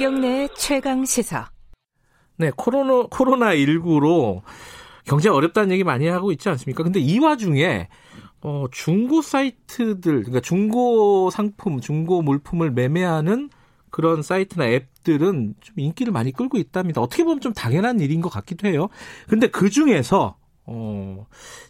김경래 최강 시사. 네, 코로나, 코로나 19로 경제 어렵다는 얘기 많이 하고 있지 않습니까? 근데 이 와중에, 어, 중고 사이트들, 그러니까 중고 상품, 중고 물품을 매매하는 그런 사이트나 앱들은 좀 인기를 많이 끌고 있답니다. 어떻게 보면 좀 당연한 일인 것 같기도 해요. 근데 그 중에서, 어,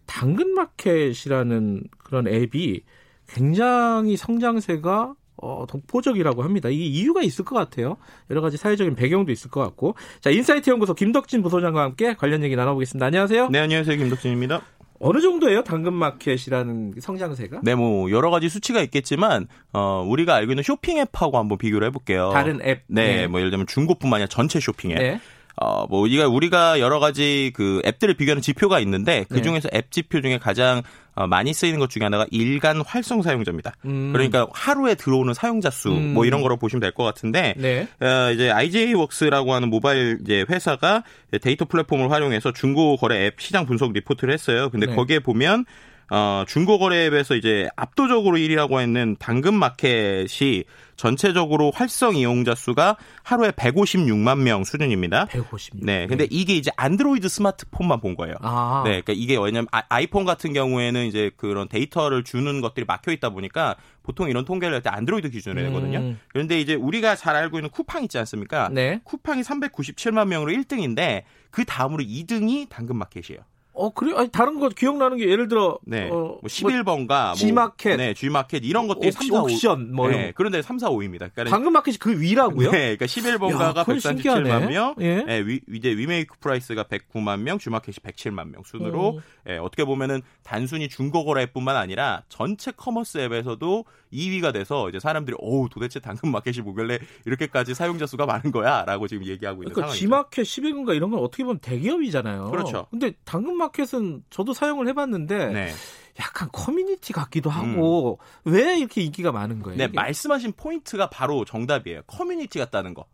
당근마켓이라는 그런 앱이 굉장히 성장세가 어, 독보적이라고 합니다. 이게 이유가 있을 것 같아요. 여러 가지 사회적인 배경도 있을 것 같고. 자, 인사이트 연구소 김덕진 부소장과 함께 관련 얘기 나눠보겠습니다. 안녕하세요. 네, 안녕하세요. 김덕진입니다. 어느 정도예요? 당근마켓이라는 성장세가? 네, 뭐 여러 가지 수치가 있겠지만 어, 우리가 알고 있는 쇼핑 앱하고 한번 비교를 해볼게요. 다른 앱. 네, 네. 뭐 예를 들면 중고뿐만 아니라 전체 쇼핑 앱. 네. 어, 뭐, 우리가, 우리가 여러 가지 그 앱들을 비교하는 지표가 있는데 그 중에서 네. 앱 지표 중에 가장 어, 많이 쓰이는 것 중에 하나가 일간 활성 사용자입니다. 음. 그러니까 하루에 들어오는 사용자 수, 음. 뭐 이런 거로 보시면 될 것 같은데, 네. 어, 이제 IGAWorks라고 하는 모바일 이제 회사가 데이터 플랫폼을 활용해서 중고 거래 앱 시장 분석 리포트를 했어요. 근데 네. 거기에 보면 어, 중고거래앱에서 이제 압도적으로 1위라고 했는 당근마켓이 전체적으로 활성 이용자 수가 하루에 156만 명 수준입니다. 156. 네. 근데 이게 이제 안드로이드 스마트폰만 본 거예요. 아. 네. 그러니까 이게 왜냐면 아이폰 같은 경우에는 이제 그런 데이터를 주는 것들이 막혀 있다 보니까 보통 이런 통계를 할 때 안드로이드 기준으로 내거든요. 음. 그런데 이제 우리가 잘 알고 있는 쿠팡 있지 않습니까? 네. 쿠팡이 397만 명으로 1등인데 그 다음으로 2등이 당근마켓이에요. 어, 그래? 아니, 다른 거 기억나는 게 예를 들어. 네. 어, 뭐 11번가. 뭐, G마켓. 네, G마켓 이런 것들이 옵, 3, 4, 5. 옵션, 뭐. 네, 그런데 3, 4, 5입니다. 그러니까 당근마켓이 그 위라고요? 네, 그러니까 11번가가 137만 명. 예. 네, 위, 이제 위메이크 프라이스가 109만 명, G마켓이 107만 명 순으로. 음. 예, 어떻게 보면은 단순히 중고거래뿐만 아니라 전체 commerce 앱에서도 2위가 돼서 이제 사람들이 어우 도대체 당근마켓이 뭐길래 이렇게까지 사용자 수가 많은 거야 라고 지금 얘기하고 있는 그러니까 상황이죠. G마켓, 11번가 이런 건 어떻게 보면 대기업이잖아요. 그렇죠. 근데 당근 마켓은 저도 사용을 해봤는데 네. 약간 커뮤니티 같기도 하고 음. 왜 이렇게 인기가 많은 거예요? 네, 이게? 말씀하신 포인트가 바로 정답이에요. 커뮤니티 같다는 거.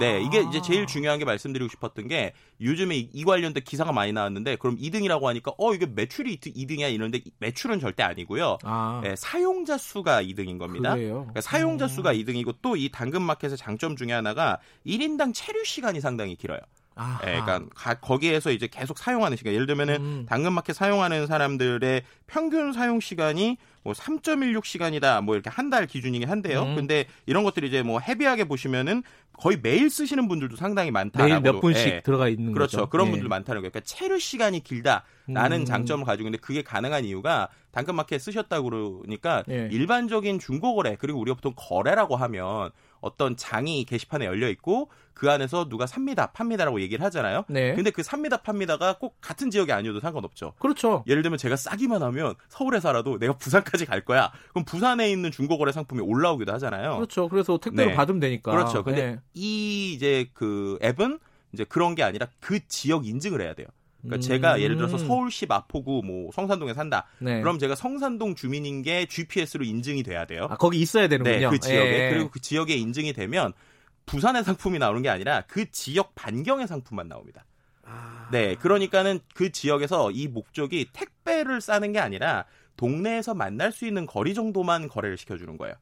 네, 이게 이제 제일 중요한 게 말씀드리고 싶었던 게 요즘에 이, 관련된 기사가 많이 나왔는데 그럼 2등이라고 하니까 어 이게 매출이 2등이야 이런데 매출은 절대 아니고요. 아. 네, 사용자 수가 2등인 겁니다. 그러니까 사용자 수가 2등이고 또 이 당근마켓의 장점 중에 하나가 1인당 체류 시간이 상당히 길어요. 예, 그러니까 가, 거기에서 이제 계속 사용하는 시간. 예를 들면은 음. 당근마켓 사용하는 사람들의 평균 사용 시간이 뭐 3.16시간이다. 뭐 이렇게 한 달 기준이긴 한데요. 음. 근데 이런 것들이 이제 뭐 헤비하게 보시면은 거의 매일 쓰시는 분들도 상당히 많다라고. 매일 몇 분씩 예. 들어가 있는 그렇죠. 거죠. 그런 예. 분들 많다는 거예요. 그러니까 체류 시간이 길다라는 음. 장점을 가지고 있는데 그게 가능한 이유가 당근마켓 쓰셨다고 그러니까 예. 일반적인 중고거래 그리고 우리가 보통 거래라고 하면 어떤 장이 게시판에 열려 있고 그 안에서 누가 삽니다, 팝니다라고 얘기를 하잖아요. 네. 근데 그 삽니다, 팝니다가 꼭 같은 지역이 아니어도 상관없죠. 그렇죠. 예를 들면 제가 싸기만 하면 서울에 살아도 내가 부산까지 갈 거야. 그럼 부산에 있는 중고거래 상품이 올라오기도 하잖아요. 그렇죠. 그래서 택배로 네. 받으면 되니까. 그렇죠. 근데 네. 이 이제 그 앱은 이제 그런 게 아니라 그 지역 인증을 해야 돼요. 그러니까 음. 제가 예를 들어서 서울시 마포구 뭐 성산동에 산다. 네. 그럼 제가 성산동 주민인 게 GPS로 인증이 돼야 돼요. 아, 거기 있어야 되는군요. 네, 그 지역에 예. 그리고 그 지역에 인증이 되면 부산의 상품이 나오는 게 아니라 그 지역 반경의 상품만 나옵니다. 아. 네, 그러니까는 그 지역에서 이 목적이 택배를 싸는 게 아니라 동네에서 만날 수 있는 거리 정도만 거래를 시켜주는 거예요.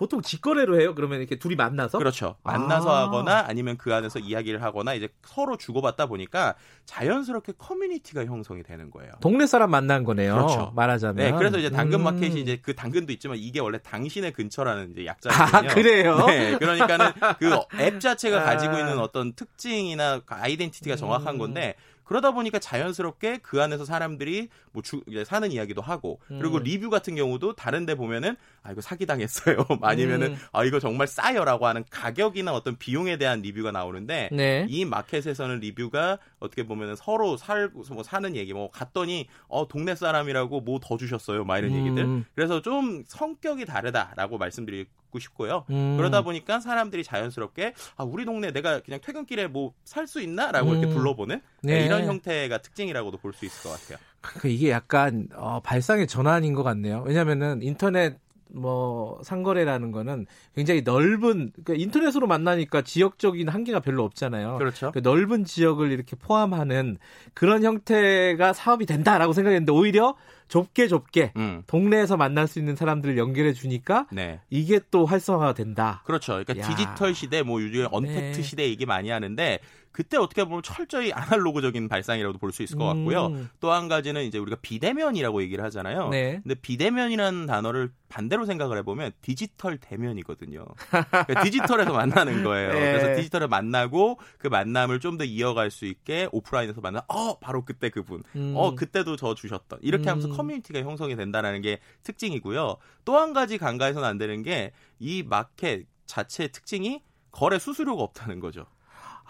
보통 직거래로 해요. 그러면 이렇게 둘이 만나서 그렇죠. 만나서 아. 하거나 아니면 그 안에서 이야기를 하거나 이제 서로 주고받다 보니까 자연스럽게 커뮤니티가 형성이 되는 거예요. 동네 사람 만난 거네요. 그렇죠. 말하자면. 네, 그래서 이제 당근 마켓이 음. 이제 그 당근도 있지만 이게 원래 당신의 근처라는 이제 약자거든요. 아 그래요? 네, 그러니까는 그 앱 자체가 아. 가지고 있는 어떤 특징이나 그 아이덴티티가 정확한 음. 건데 그러다 보니까 자연스럽게 그 안에서 사람들이 뭐 주, 이제 사는 이야기도 하고 그리고 음. 리뷰 같은 경우도 다른데 보면은 아 이거 사기 당했어요 아니면은 음. 아 이거 정말 싸요라고 하는 가격이나 어떤 비용에 대한 리뷰가 나오는데 네. 이 마켓에서는 리뷰가 어떻게 보면은 서로 살고 뭐 사는 얘기 뭐 갔더니 어 동네 사람이라고 뭐 더 주셨어요 막 이런 음. 얘기들 그래서 좀 성격이 다르다라고 말씀드리고 싶고요 음. 그러다 보니까 사람들이 자연스럽게 아 우리 동네 내가 그냥 퇴근길에 뭐 살 수 있나라고 이렇게 음. 불러보는 네. 이런 형태가 특징이라고도 볼 수 있을 것 같아요. 그 이게 약간 어, 발상의 전환인 것 같네요. 왜냐하면은 인터넷 뭐 상거래라는 거는 굉장히 넓은 그러니까 인터넷으로 만나니까 지역적인 한계가 별로 없잖아요. 그렇죠. 그 넓은 지역을 이렇게 포함하는 그런 형태가 사업이 된다라고 생각했는데 오히려 좁게 좁게 음. 동네에서 만날 수 있는 사람들을 연결해 주니까 네. 이게 또 활성화가 된다. 그렇죠. 그러니까 야. 디지털 시대 뭐 요즘 언택트 네. 시대 이게 많이 하는데 그때 어떻게 보면 철저히 아날로그적인 발상이라고도 볼 수 있을 것 같고요. 음. 또한 가지는 이제 우리가 비대면이라고 얘기를 하잖아요. 네. 근데 비대면이라는 단어를 반대로 생각을 해보면 디지털 대면이거든요. 그러니까 디지털에서 만나는 거예요. 네. 그래서 디지털에 만나고 그 만남을 좀 더 이어갈 수 있게 오프라인에서 만나. 어 바로 그때 그분. 음. 어 그때도 저 주셨던. 이렇게 하면서 음. 커뮤니티가 형성이 된다는 게 특징이고요. 또 한 가지 간과해서는 안 되는 게 이 마켓 자체의 특징이 거래 수수료가 없다는 거죠.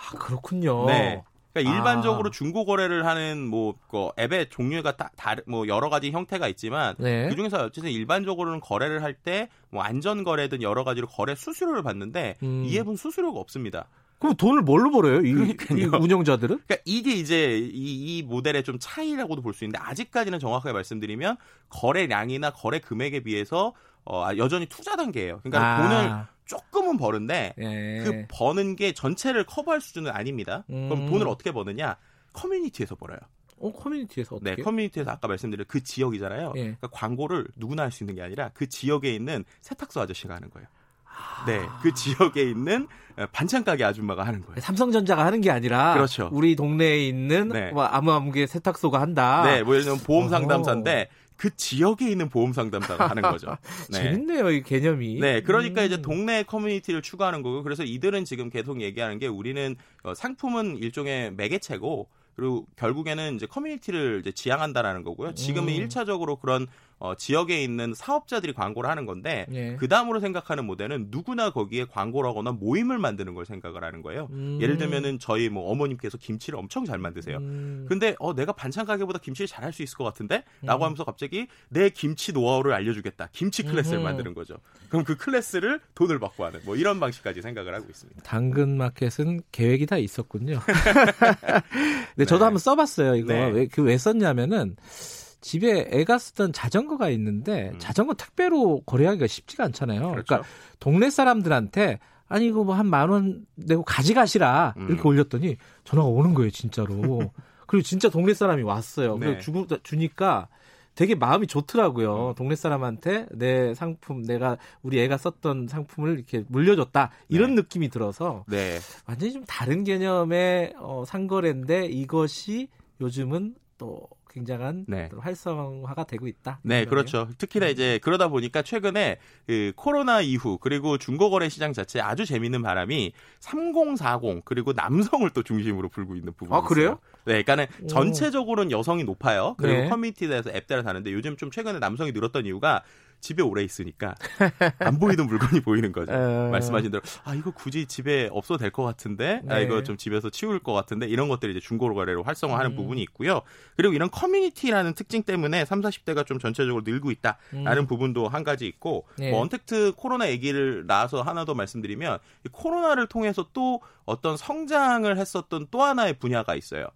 아, 그렇군요. 네. 그러니까 일반적으로 아. 중고 거래를 하는 뭐 그 앱의 종류가 다, 다른 뭐 여러 가지 형태가 있지만 네. 그 중에서 어쨌든 일반적으로는 거래를 할 때 뭐 안전 거래든 여러 가지로 거래 수수료를 받는데 음. 이 앱은 수수료가 없습니다. 그럼 돈을 뭘로 벌어요? 이, 이 운영자들은? 그러니까 이게 이제 이, 이 모델의 좀 차이라고도 볼 수 있는데 아직까지는 정확하게 말씀드리면 거래량이나 거래 금액에 비해서 어, 여전히 투자 단계예요. 그러니까 아. 돈을 조금은 버는데 예. 그 버는 게 전체를 커버할 수준은 아닙니다. 음. 그럼 돈을 어떻게 버느냐? 커뮤니티에서 벌어요. 어, 커뮤니티에서 어떻게? 네, 커뮤니티에서 아까 말씀드린 그 지역이잖아요. 예. 그러니까 광고를 누구나 할 수 있는 게 아니라 그 지역에 있는 세탁소 아저씨가 하는 거예요. 아. 네, 그 지역에 있는 반찬 가게 아줌마가 하는 거예요. 삼성전자가 하는 게 아니라 그렇죠. 우리 동네에 있는 네. 뭐 아무 아무게 세탁소가 한다. 네, 뭐 예를 들면 보험 상담사인데 그 지역에 있는 보험 상담사가 하는 거죠. 네. 재밌네요, 이 개념이. 네, 그러니까 음. 이제 동네 커뮤니티를 추구하는 거고, 그래서 이들은 지금 계속 얘기하는 게 우리는 어, 상품은 일종의 매개체고, 그리고 결국에는 이제 커뮤니티를 이제 지향한다라는 거고요. 지금은 음. 1차적으로 그런 어, 지역에 있는 사업자들이 광고를 하는 건데 예. 그 다음으로 생각하는 모델은 누구나 거기에 광고를 하거나 모임을 만드는 걸 생각을 하는 거예요. 음. 예를 들면은 저희 뭐 어머님께서 김치를 엄청 잘 만드세요. 음. 근데 어 내가 반찬 가게보다 김치를 잘 할 수 있을 것 같은데? 라고 음. 하면서 갑자기 내 김치 노하우를 알려주겠다. 김치 클래스를 만드는 거죠. 그럼 그 클래스를 돈을 받고 하는 뭐 이런 방식까지 생각을 하고 있습니다. 당근 마켓은 계획이 다 있었군요. 근데 저도 네. 한번 써봤어요. 이거 네. 왜, 그왜 썼냐면은 집에 애가 쓰던 자전거가 있는데 음. 자전거 택배로 거래하기가 쉽지가 않잖아요. 그렇죠. 그러니까 동네 사람들한테 아니 이거 뭐 한 만 원 내고 가져가시라 음. 이렇게 올렸더니 전화가 오는 거예요 진짜로. 그리고 진짜 동네 사람이 왔어요. 네. 그래서 주고 주니까 되게 마음이 좋더라고요. 음. 동네 사람한테 내 상품, 내가 우리 애가 썼던 상품을 이렇게 물려줬다 이런 네. 느낌이 들어서 네. 완전히 좀 다른 개념의 어, 상거래인데 이것이 요즘은 또 굉장한 네. 활성화가 되고 있다. 네, 그렇죠. 특히나 음. 이제 그러다 보니까 최근에 그 코로나 이후 그리고 중고거래 시장 자체 아주 재밌는 바람이 3040 그리고 남성을 또 중심으로 불고 있는 부분이 아, 그래요? 네, 그러니까는 오. 전체적으로는 여성이 높아요. 그리고 네. 커뮤니티에 대해서 앱 따라 다는데 요즘 좀 최근에 남성이 늘었던 이유가 집에 오래 있으니까 안 보이던 물건이 보이는 거죠. 어... 말씀하신 대로 아 이거 굳이 집에 없어도 될 것 같은데 아, 네. 아 이거 좀 집에서 치울 것 같은데 이런 것들이 이제 중고로 거래로 활성화하는 음. 부분이 있고요. 그리고 이런 커뮤니티라는 특징 때문에 3, 40대가 좀 전체적으로 늘고 있다라는 음. 부분도 한 가지 있고 네. 뭐 언택트 코로나 얘기를 나와서 하나 더 말씀드리면 코로나를 통해서 또 어떤 성장을 했었던 또 하나의 분야가 있어요.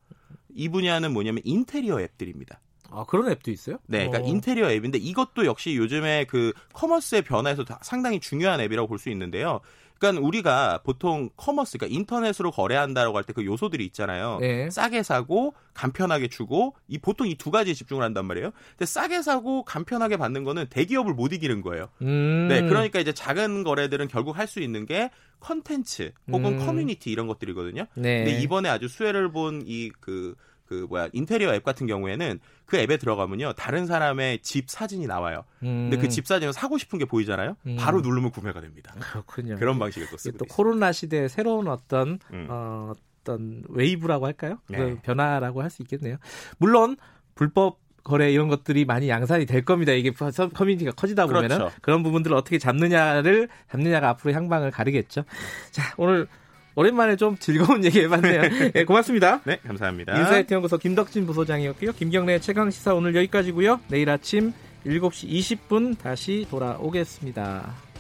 이 분야는 뭐냐면 인테리어 앱들입니다. 아 그런 앱도 있어요? 네, 그러니까 어. 인테리어 앱인데 이것도 역시 요즘에 그 commerce의 변화에서 상당히 중요한 앱이라고 볼 수 있는데요. 그러니까 우리가 보통 commerce, 그러니까 인터넷으로 거래한다라고 할 때 그 요소들이 있잖아요. 네. 싸게 사고 간편하게 주고 이 보통 이 두 가지에 집중을 한단 말이에요. 근데 싸게 사고 간편하게 받는 거는 대기업을 못 이기는 거예요. 음. 네, 그러니까 이제 작은 거래들은 결국 할 수 있는 게 컨텐츠 혹은 음. 커뮤니티 이런 것들이거든요. 네. 근데 이번에 아주 수혜를 본 이그 그 뭐야 인테리어 앱 같은 경우에는 그 앱에 들어가면요 다른 사람의 집 사진이 나와요. 음. 근데 그 집 사진을 사고 싶은 게 보이잖아요. 음. 바로 누르면 구매가 됩니다. 그렇군요. 그런 방식을 또 쓰고 또 코로나 시대의 새로운 어떤 음. 어, 어떤 웨이브라고 할까요? 네. 변화라고 할 수 있겠네요. 물론 불법 거래 이런 것들이 많이 양산이 될 겁니다. 이게 커뮤니티가 커지다 보면은 그렇죠. 그런 부분들을 어떻게 잡느냐를 잡느냐가 앞으로 향방을 가르겠죠. 자 오늘 오랜만에 좀 즐거운 얘기 해봤네요. 네, 고맙습니다. 네, 감사합니다. 인사이트 연구소 김덕진 부소장이었고요. 김경래 최강 시사 오늘 여기까지고요. 내일 아침 7시 20분 다시 돌아오겠습니다.